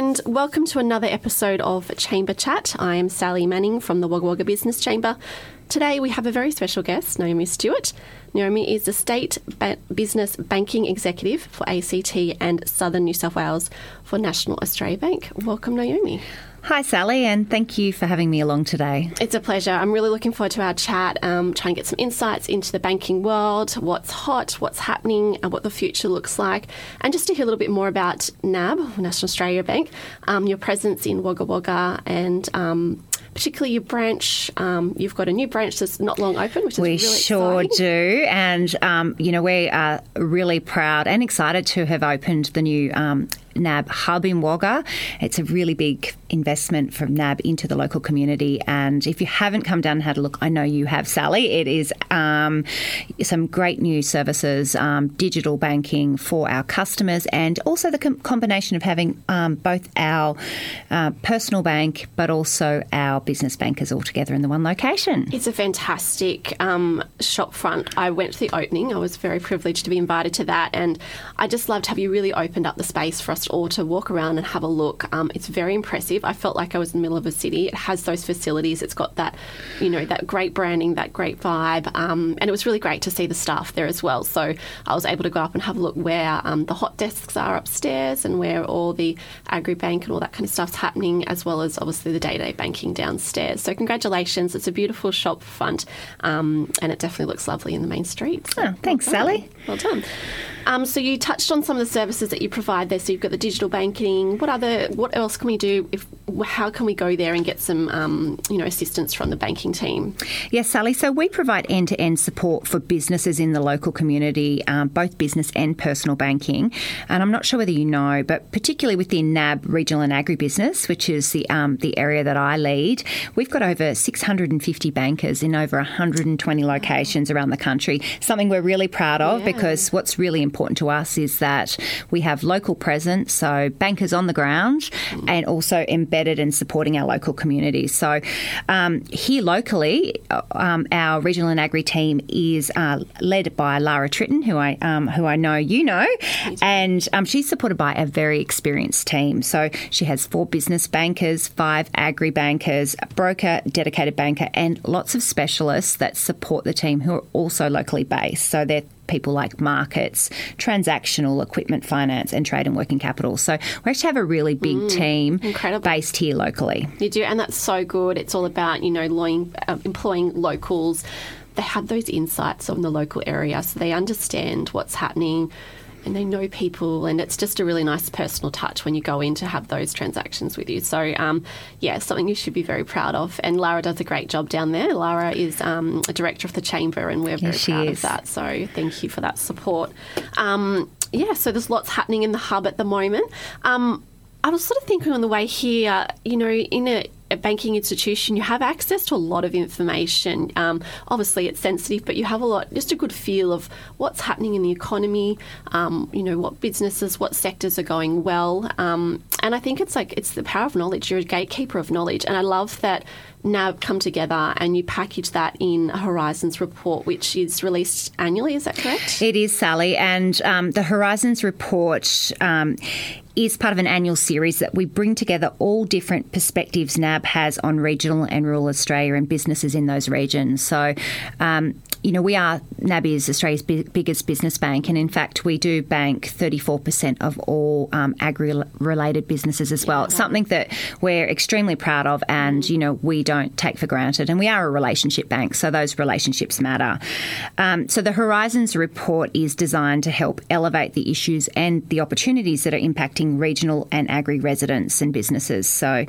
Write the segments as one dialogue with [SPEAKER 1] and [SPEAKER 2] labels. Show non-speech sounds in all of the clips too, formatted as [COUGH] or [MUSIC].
[SPEAKER 1] and welcome to another episode of Chamber Chat. I am Sally Manning from the Wagga Wagga Business Chamber. Today we have a very special guest, Naomi Stuart. Naomi is the State Business Banking Executive for ACT and Southern New South Wales for National Australia Bank. Welcome, Naomi.
[SPEAKER 2] Hi, Sally, and thank you for having me along today.
[SPEAKER 1] It's a pleasure. I'm really looking forward to our chat, um, trying to get some insights into the banking world, what's hot, what's happening, and what the future looks like, and just to hear a little bit more about NAB, National Australia Bank, um, your presence in Wagga Wagga, and um, particularly your branch. Um, you've got a new branch that's not long open, which is
[SPEAKER 2] we
[SPEAKER 1] really
[SPEAKER 2] sure
[SPEAKER 1] exciting.
[SPEAKER 2] do, and um, you know we are really proud and excited to have opened the new um, NAB hub in Wagga. It's a really big investment from NAB into the local community, and if you haven't come down and had a look, I know you have, Sally. It is um, some great new services, um, digital banking for our customers, and also the com- combination of having um, both our uh, personal bank but also our business bankers all together in the one location.
[SPEAKER 1] It's a fantastic um, shop front. I went to the opening. I was very privileged to be invited to that, and I just loved how you really opened up the space for us all to walk around and have a look. Um, it's very impressive. I felt like I was in the middle of a city. It has those facilities. It's got that, you know, that great branding, that great vibe, um, and it was really great to see the staff there as well. So I was able to go up and have a look where um, the hot desks are upstairs and where all the agri bank and all that kind of stuff's happening, as well as obviously the day to day banking downstairs. So congratulations! It's a beautiful shop front, um, and it definitely looks lovely in the main streets.
[SPEAKER 2] Oh, thanks,
[SPEAKER 1] Well.
[SPEAKER 2] Sally.
[SPEAKER 1] Well done. Um, so you touched on some of the services that you provide there. So you've got the digital banking. What other? What else can we do? If how can we go there and get some, um, you know, assistance from the banking team?
[SPEAKER 2] Yes, Sally. So we provide end to end support for businesses in the local community, um, both business and personal banking. And I'm not sure whether you know, but particularly within NAB Regional and Agribusiness, which is the um, the area that I lead, we've got over 650 bankers in over 120 locations around the country. Something we're really proud of
[SPEAKER 1] Yeah.
[SPEAKER 2] because what's really important to us is that we have local presence, so bankers on the ground, and also embedded and supporting our local communities. So um, here locally, uh, um, our regional and agri team is uh, led by Lara Tritton, who I um, who I know you know, and um, she's supported by a very experienced team. So she has four business bankers, five agri bankers, a broker, dedicated banker, and lots of specialists that support the team who are also locally based. So they're people like markets, transactional, equipment finance, and trade and working capital. So we actually have a really big team
[SPEAKER 1] incredible.
[SPEAKER 2] based here locally.
[SPEAKER 1] You do, and that's so good. It's all about you know employing, uh, employing locals. They have those insights on the local area, so they understand what's happening. And they know people, and it's just a really nice personal touch when you go in to have those transactions with you. So, um, yeah, something you should be very proud of. And Lara does a great job down there. Lara is um, a director of the chamber, and we're very
[SPEAKER 2] Yes,
[SPEAKER 1] proud
[SPEAKER 2] is.
[SPEAKER 1] of that. So, thank you for that support. Um, yeah, so there's lots happening in the hub at the moment. Um, I was sort of thinking on the way here, you know, in a, a banking institution, you have access to a lot of information. Um, obviously, it's sensitive, but you have a lot, just a good feel of what's happening in the economy. Um, you know, what businesses, what sectors are going well. Um, and I think it's like it's the power of knowledge. You're a gatekeeper of knowledge, and I love that. now come together and you package that in a Horizons report, which is released annually. Is that correct?
[SPEAKER 2] It is, Sally. And um, the Horizons report um, is part of an annual series that we bring together all different perspectives NAB has on regional and rural Australia and businesses in those regions. So, um, you know, we are, NAB is Australia's big, biggest business bank, and in fact, we do bank 34% of all um, agri related businesses as well. It's something that we're extremely proud of, and, you know, we don't take for granted. And we are a relationship bank, so those relationships matter. Um, so the Horizons report is designed to help elevate the issues and the opportunities that are impacting regional and agri residents and businesses. So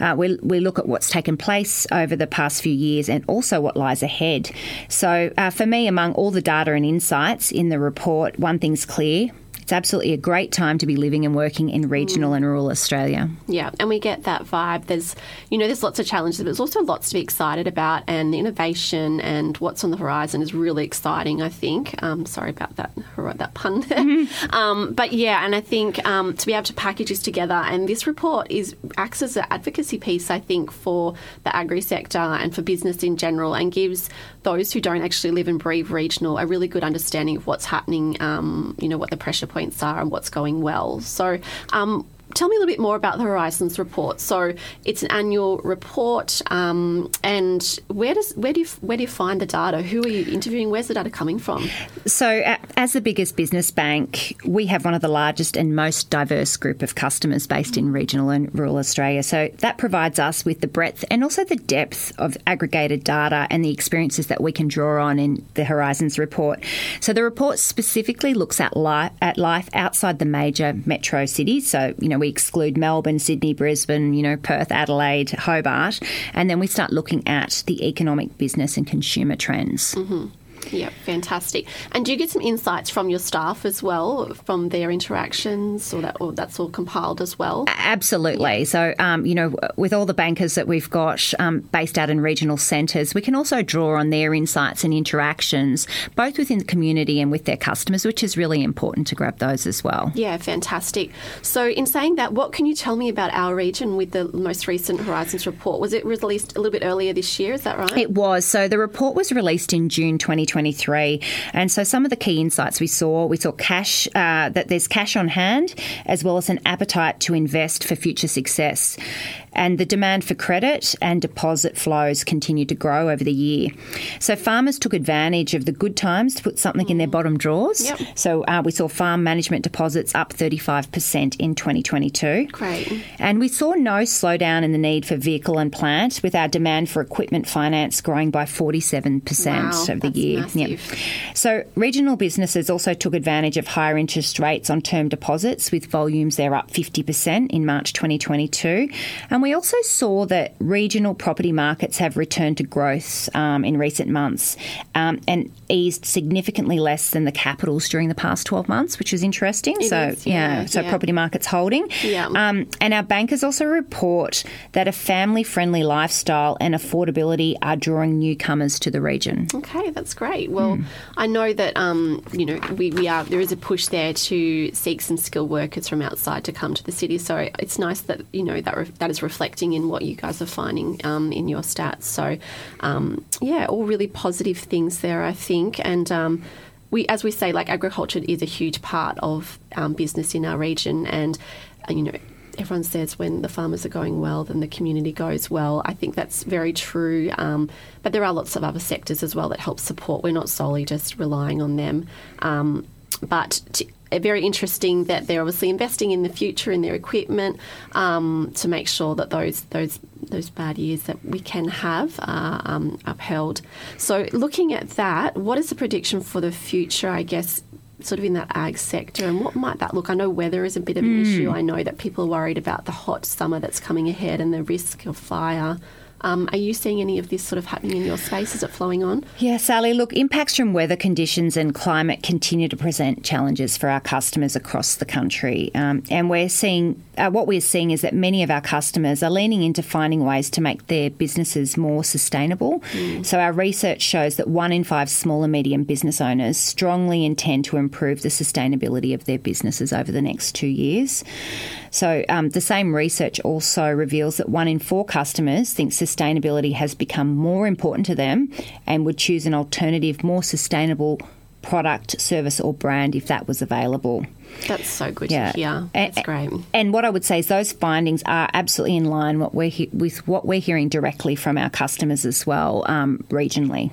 [SPEAKER 2] uh, we, we look at what's taken place over the past few years and also what lies ahead. So uh, for me, among all the data and insights in the report, one thing's clear. It's absolutely a great time to be living and working in regional and rural Australia.
[SPEAKER 1] Yeah, and we get that vibe. There's, you know, there's lots of challenges, but there's also lots to be excited about, and the innovation and what's on the horizon is really exciting. I think. Um, sorry about that, [LAUGHS] that pun. There. Um, but yeah, and I think um, to be able to package this together, and this report is acts as an advocacy piece, I think, for the agri sector and for business in general, and gives those who don't actually live and breathe regional a really good understanding of what's happening. Um, you know, what the pressure points are and what's going well. So. Um, tell me a little bit more about the Horizons report. So it's an annual report, um, and where does where do you where do you find the data? Who are you interviewing? Where's the data coming from?
[SPEAKER 2] So, as the biggest business bank, we have one of the largest and most diverse group of customers based in regional and rural Australia. So that provides us with the breadth and also the depth of aggregated data and the experiences that we can draw on in the Horizons report. So the report specifically looks at life, at life outside the major metro cities. So you know we exclude Melbourne, Sydney, Brisbane, you know Perth, Adelaide, Hobart, and then we start looking at the economic, business, and consumer trends.
[SPEAKER 1] Mm-hmm. Yeah, fantastic. And do you get some insights from your staff as well, from their interactions, or that, or that's all compiled as well?
[SPEAKER 2] Absolutely. So, um, you know, with all the bankers that we've got um, based out in regional centres, we can also draw on their insights and interactions, both within the community and with their customers, which is really important to grab those as well.
[SPEAKER 1] Yeah, fantastic. So, in saying that, what can you tell me about our region with the most recent Horizons report? Was it released a little bit earlier this year? Is that right?
[SPEAKER 2] It was. So, the report was released in June 2020. 2023. And so some of the key insights we saw, we saw cash, uh, that there's cash on hand, as well as an appetite to invest for future success and the demand for credit and deposit flows continued to grow over the year. So farmers took advantage of the good times to put something in their bottom drawers.
[SPEAKER 1] Yep.
[SPEAKER 2] So uh, we saw farm management deposits up 35% in 2022.
[SPEAKER 1] Great.
[SPEAKER 2] And we saw no slowdown in the need for vehicle and plant, with our demand for equipment finance growing by 47%
[SPEAKER 1] wow,
[SPEAKER 2] over the year.
[SPEAKER 1] Yep.
[SPEAKER 2] So regional businesses also took advantage of higher interest rates on term deposits, with volumes there up 50% in March 2022. And and we also saw that regional property markets have returned to growth um, in recent months um, and eased significantly less than the capitals during the past 12 months, which is interesting.
[SPEAKER 1] It
[SPEAKER 2] so,
[SPEAKER 1] is, yeah,
[SPEAKER 2] yeah, so
[SPEAKER 1] yeah.
[SPEAKER 2] property markets holding.
[SPEAKER 1] Yeah.
[SPEAKER 2] Um, and our bankers also report that a family friendly lifestyle and affordability are drawing newcomers to the region.
[SPEAKER 1] Okay, that's great. Well, mm. I know that, um, you know, we, we are, there is a push there to seek some skilled workers from outside to come to the city. So it's nice that, you know, that, re- that is reflecting in what you guys are finding um, in your stats. So, um, yeah, all really positive things there, I think. And um, we, as we say, like agriculture is a huge part of um, business in our region, and uh, you know. Everyone says when the farmers are going well, then the community goes well. I think that's very true. Um, but there are lots of other sectors as well that help support. We're not solely just relying on them. Um, but to, very interesting that they're obviously investing in the future in their equipment um, to make sure that those those those bad years that we can have are um, upheld. So, looking at that, what is the prediction for the future? I guess sort of in that ag sector and what might that look? I know weather is a bit of an mm. issue. I know that people are worried about the hot summer that's coming ahead and the risk of fire. Um, are you seeing any of this sort of happening in your space? Is it flowing on?
[SPEAKER 2] Yeah, Sally. Look, impacts from weather conditions and climate continue to present challenges for our customers across the country, um, and we're seeing uh, what we're seeing is that many of our customers are leaning into finding ways to make their businesses more sustainable. Mm. So our research shows that one in five small and medium business owners strongly intend to improve the sustainability of their businesses over the next two years. So um, the same research also reveals that one in four customers think sustainability has become more important to them and would choose an alternative, more sustainable product, service, or brand if that was available.
[SPEAKER 1] That's so good yeah. to hear. That's and, great.
[SPEAKER 2] And what I would say is those findings are absolutely in line what we're he- with what we're hearing directly from our customers as well, um, regionally.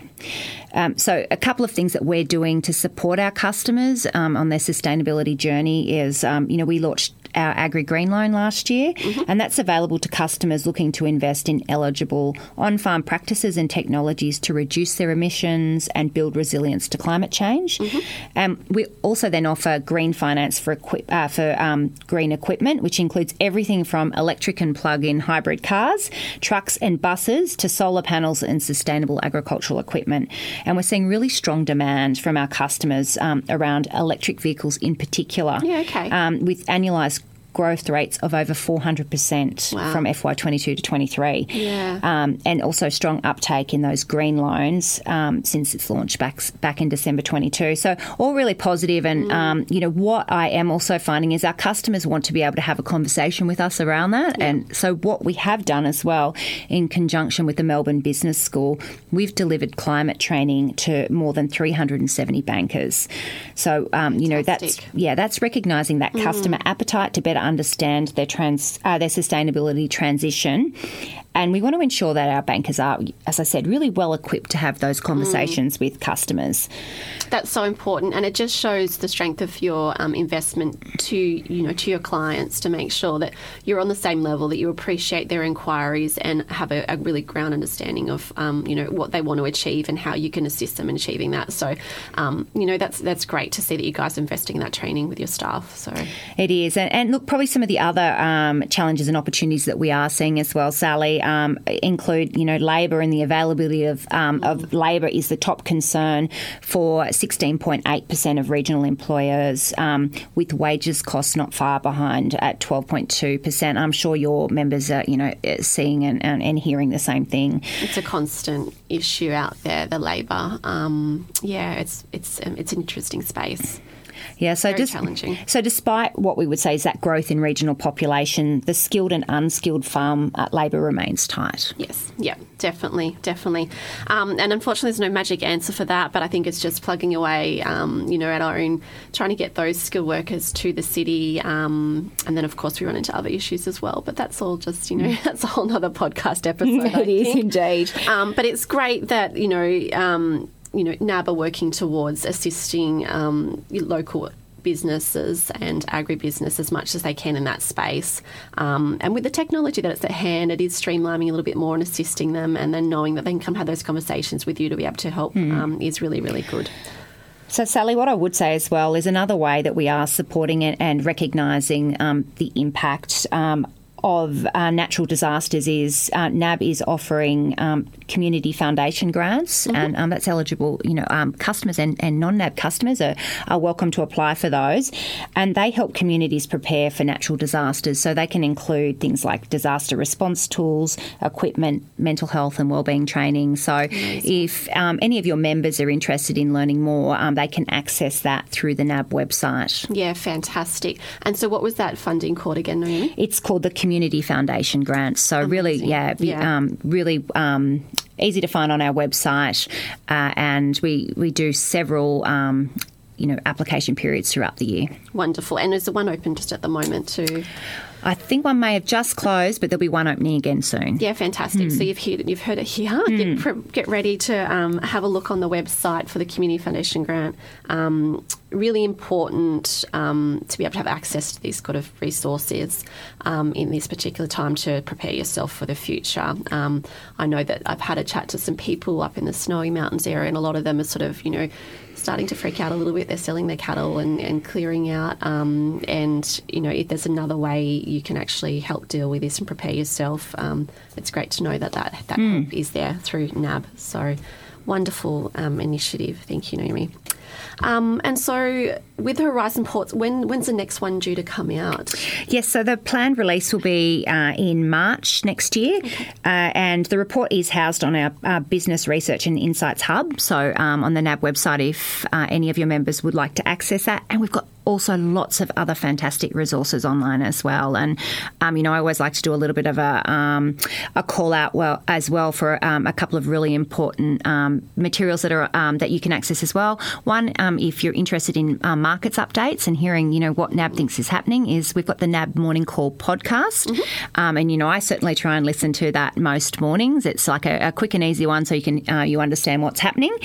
[SPEAKER 2] Um, so, a couple of things that we're doing to support our customers um, on their sustainability journey is, um, you know, we launched our Agri Green Loan last year, mm-hmm. and that's available to customers looking to invest in eligible on farm practices and technologies to reduce their emissions and build resilience to climate change. Mm-hmm. Um, we also then offer green finance for, equi- uh, for um, green equipment, which includes everything from electric and plug in hybrid cars, trucks, and buses to solar panels and sustainable agricultural equipment. And we're seeing really strong demand from our customers um, around electric vehicles in particular.
[SPEAKER 1] Yeah, okay.
[SPEAKER 2] Um, with annualised growth rates of over 400%
[SPEAKER 1] wow.
[SPEAKER 2] from FY22 to 23.
[SPEAKER 1] Yeah.
[SPEAKER 2] Um, and also strong uptake in those green loans um, since its launch back, back in December 22. So all really positive and, mm. um, you know, what I am also finding is our customers want to be able to have a conversation with us around that. Yeah. And so what we have done as well in conjunction with the Melbourne Business School, we've delivered climate training to more than 370 bankers. So, um, you know, that's, yeah, that's recognising that mm. customer appetite to better understand their trans uh, their sustainability transition. And we want to ensure that our bankers are, as I said, really well equipped to have those conversations mm. with customers.
[SPEAKER 1] That's so important, and it just shows the strength of your um, investment to you know to your clients to make sure that you're on the same level, that you appreciate their inquiries, and have a, a really ground understanding of um, you know what they want to achieve and how you can assist them in achieving that. So, um, you know, that's that's great to see that you guys are investing in that training with your staff. So
[SPEAKER 2] it is, and, and look, probably some of the other um, challenges and opportunities that we are seeing as well, Sally um, include, you know, labour and the availability of, um, of labour is the top concern for 16.8% of regional employers, um, with wages costs not far behind at 12.2%. I'm sure your members are, you know, seeing and, and, and hearing the same thing.
[SPEAKER 1] It's a constant issue out there, the labour. Um, yeah, it's it's it's an interesting space.
[SPEAKER 2] Yeah, so
[SPEAKER 1] Very just challenging.
[SPEAKER 2] So, despite what we would say is that growth in regional population, the skilled and unskilled farm uh, labour remains tight.
[SPEAKER 1] Yes, yeah, definitely, definitely. Um, and unfortunately, there's no magic answer for that. But I think it's just plugging away, um, you know, at our own, trying to get those skilled workers to the city, um, and then of course we run into other issues as well. But that's all just, you know, [LAUGHS] that's a whole other podcast episode. [LAUGHS]
[SPEAKER 2] it is indeed.
[SPEAKER 1] Um, but it's great that you know um, you know, NAB are working towards assisting um, local businesses and agribusiness as much as they can in that space. Um, and with the technology that it's at hand, it is streamlining a little bit more and assisting them, and then knowing that they can come have those conversations with you to be able to help mm. um, is really, really good.
[SPEAKER 2] So, Sally, what I would say as well is another way that we are supporting it and recognising um, the impact um, of uh, natural disasters is uh, NAB is offering um, community foundation grants, mm-hmm. and um, that's eligible. You know, um, customers and, and non-NAB customers are, are welcome to apply for those, and they help communities prepare for natural disasters. So they can include things like disaster response tools, equipment, mental health and wellbeing training. So Amazing. if um, any of your members are interested in learning more, um, they can access that through the NAB website.
[SPEAKER 1] Yeah, fantastic. And so, what was that funding called again, Naomi?
[SPEAKER 2] It's called the Community Community Foundation grants. So Amazing. really, yeah, yeah. Um, really. Um, easy to find on our website, uh, and we we do several um, you know application periods throughout the year.
[SPEAKER 1] Wonderful, and is the one open just at the moment too?
[SPEAKER 2] I think one may have just closed, but there'll be one opening again soon.
[SPEAKER 1] Yeah, fantastic. Mm. So you've heard, you've heard it here. Mm. Get, get, ready to um, have a look on the website for the Community Foundation grant. Um, really important um, to be able to have access to these sort of resources um, in this particular time to prepare yourself for the future. Um, I know that I've had a chat to some people up in the Snowy Mountains area, and a lot of them are sort of, you know, starting to freak out a little bit. They're selling their cattle and, and clearing out. Um, and, you know, if there's another way you can actually help deal with this and prepare yourself, um, it's great to know that that, that mm. help is there through NAB. So, wonderful um, initiative. Thank you, Naomi. Um, and so, with Horizons report, when when's the next one due to come out?
[SPEAKER 2] Yes, so the planned release will be uh, in March next year, okay. uh, and the report is housed on our, our, Business Research and Insights Hub. So um, on the NAB website, if uh, any of your members would like to access that, and we've got also lots of other fantastic resources online as well. And um, you know, I always like to do a little bit of a um, a call out well as well for um, a couple of really important um, materials that are um, that you can access as well. One, um, if you're interested in markets updates and hearing you know what NAB thinks is happening, is we've got the NAB Morning Call podcast, mm-hmm. and you know I certainly try and listen to that most mornings. It's like a, a quick and easy one, so you can uh, you understand what's happening.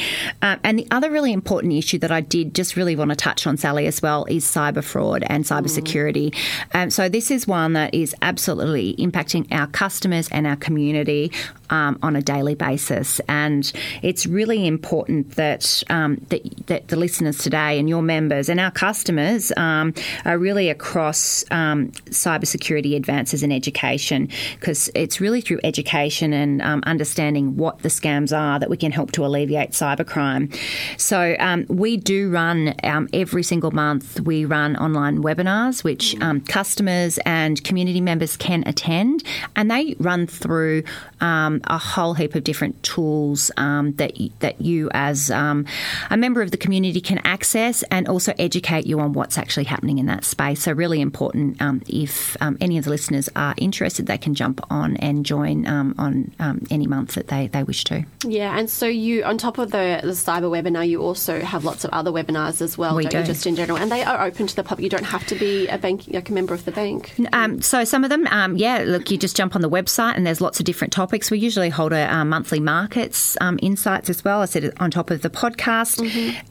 [SPEAKER 2] Uh, and the other really important issue that I did just really want to touch on, Sally, as well is cyber fraud and cybersecurity. Mm. Um, so this is one that is absolutely impacting our customers and our community um, on a daily basis. And it's really important that, um, that, that the listeners today and your members and our customers um, are really across um, cybersecurity advances in education because it's really through education and um, understanding what the scams are that we can help to alleviate cybercrime. So um, we do run every single month. We run online webinars which customers and community members can attend, and they run through um, a whole heap of different tools um, that that you, as um, a member of the community, can access, and also educate you on what's actually happening in that space. So, really important. Um, if um, any of the listeners are interested, they can jump on and join um, on um, any month that they, they wish to.
[SPEAKER 1] Yeah, and so you, on top of the, the cyber webinar, you also have lots of other webinars as well,
[SPEAKER 2] We do.
[SPEAKER 1] you, just in general? And they are open to the public. You don't have to be a bank, like a member of the bank.
[SPEAKER 2] Um, so some of them, um, yeah, look, you just jump on the website and there's lots of different topics. We usually hold a uh, monthly markets um, insights as well. I said it on top of the podcast.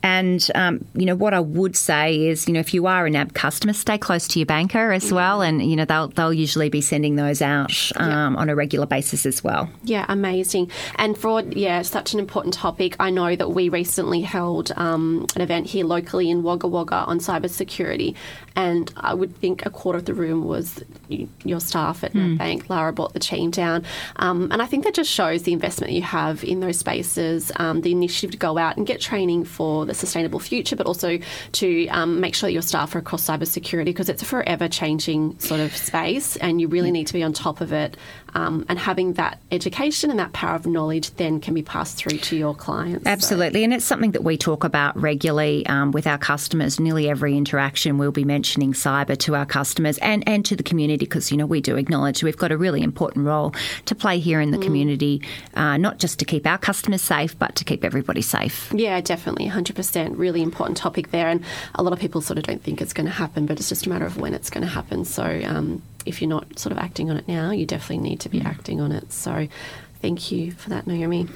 [SPEAKER 2] And um, you know what I would say is, you know, if you are a NAB customer, stay close to your banker as well, and you know they'll they'll usually be sending those out um, on a regular basis as well.
[SPEAKER 1] Yeah, amazing. And fraud, yeah, such an important topic. I know that we recently held um, an event here locally in Wagga Wagga on cybersecurity, and I would think a quarter of the room was your staff at the bank. Lara brought the team down, um, and I think that just shows the investment you have in those spaces, um, the initiative to go out and get training for the sustainable future, but also to um, make sure that your staff are across cybersecurity because it's a forever changing sort of space, and you really need to be on top of it. Um, and having that education and that power of knowledge then can be passed through to your clients. So-
[SPEAKER 2] Absolutely, and it's something that we talk about regularly um, with our customers. Nearly every interaction, we'll be mentioning cyber to our customers and, and to the community because you know we do acknowledge we've got a really important role to play here in the community, uh, not just to keep our customers safe, but to keep everybody safe.
[SPEAKER 1] Yeah, definitely, 100%. Really important topic there. And a lot of people sort of don't think it's going to happen, but it's just a matter of when it's going to happen. So um, if you're not sort of acting on it now, you definitely need to be acting on it. So thank you for that, Naomi.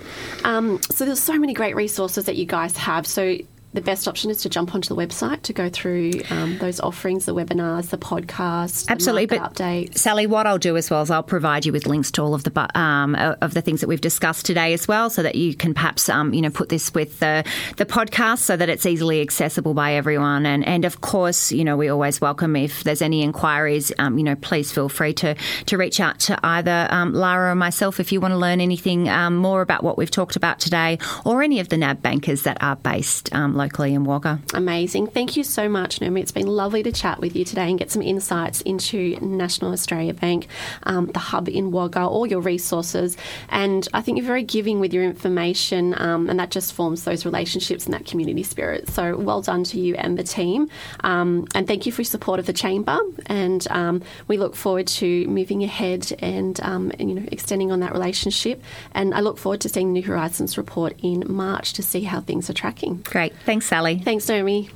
[SPEAKER 1] Um, so there's so many great resources that you guys have. So the best option is to jump onto the website to go through um, those offerings, the webinars, the podcast,
[SPEAKER 2] Absolutely,
[SPEAKER 1] the
[SPEAKER 2] but
[SPEAKER 1] updates.
[SPEAKER 2] Sally, what I'll do as well is I'll provide you with links to all of the um, of the things that we've discussed today as well, so that you can perhaps um, you know put this with the the podcast so that it's easily accessible by everyone. And and of course, you know we always welcome if there's any inquiries. Um, you know, please feel free to to reach out to either um, Lara or myself if you want to learn anything um, more about what we've talked about today, or any of the NAB bankers that are based um, locally in Wagga.
[SPEAKER 1] Amazing. Thank you so much, Naomi. It's been lovely to chat with you today and get some insights into National Australia Bank, um, the hub in Wagga, all your resources. And I think you're very giving with your information, um, and that just forms those relationships and that community spirit. So well done to you and the team. Um, and thank you for your support of the Chamber. And um, we look forward to moving ahead and, um, and, you know, extending on that relationship. And I look forward to seeing the New Horizons report in March to see how things are tracking.
[SPEAKER 2] Great, thanks, Sally.
[SPEAKER 1] Thanks, Naomi.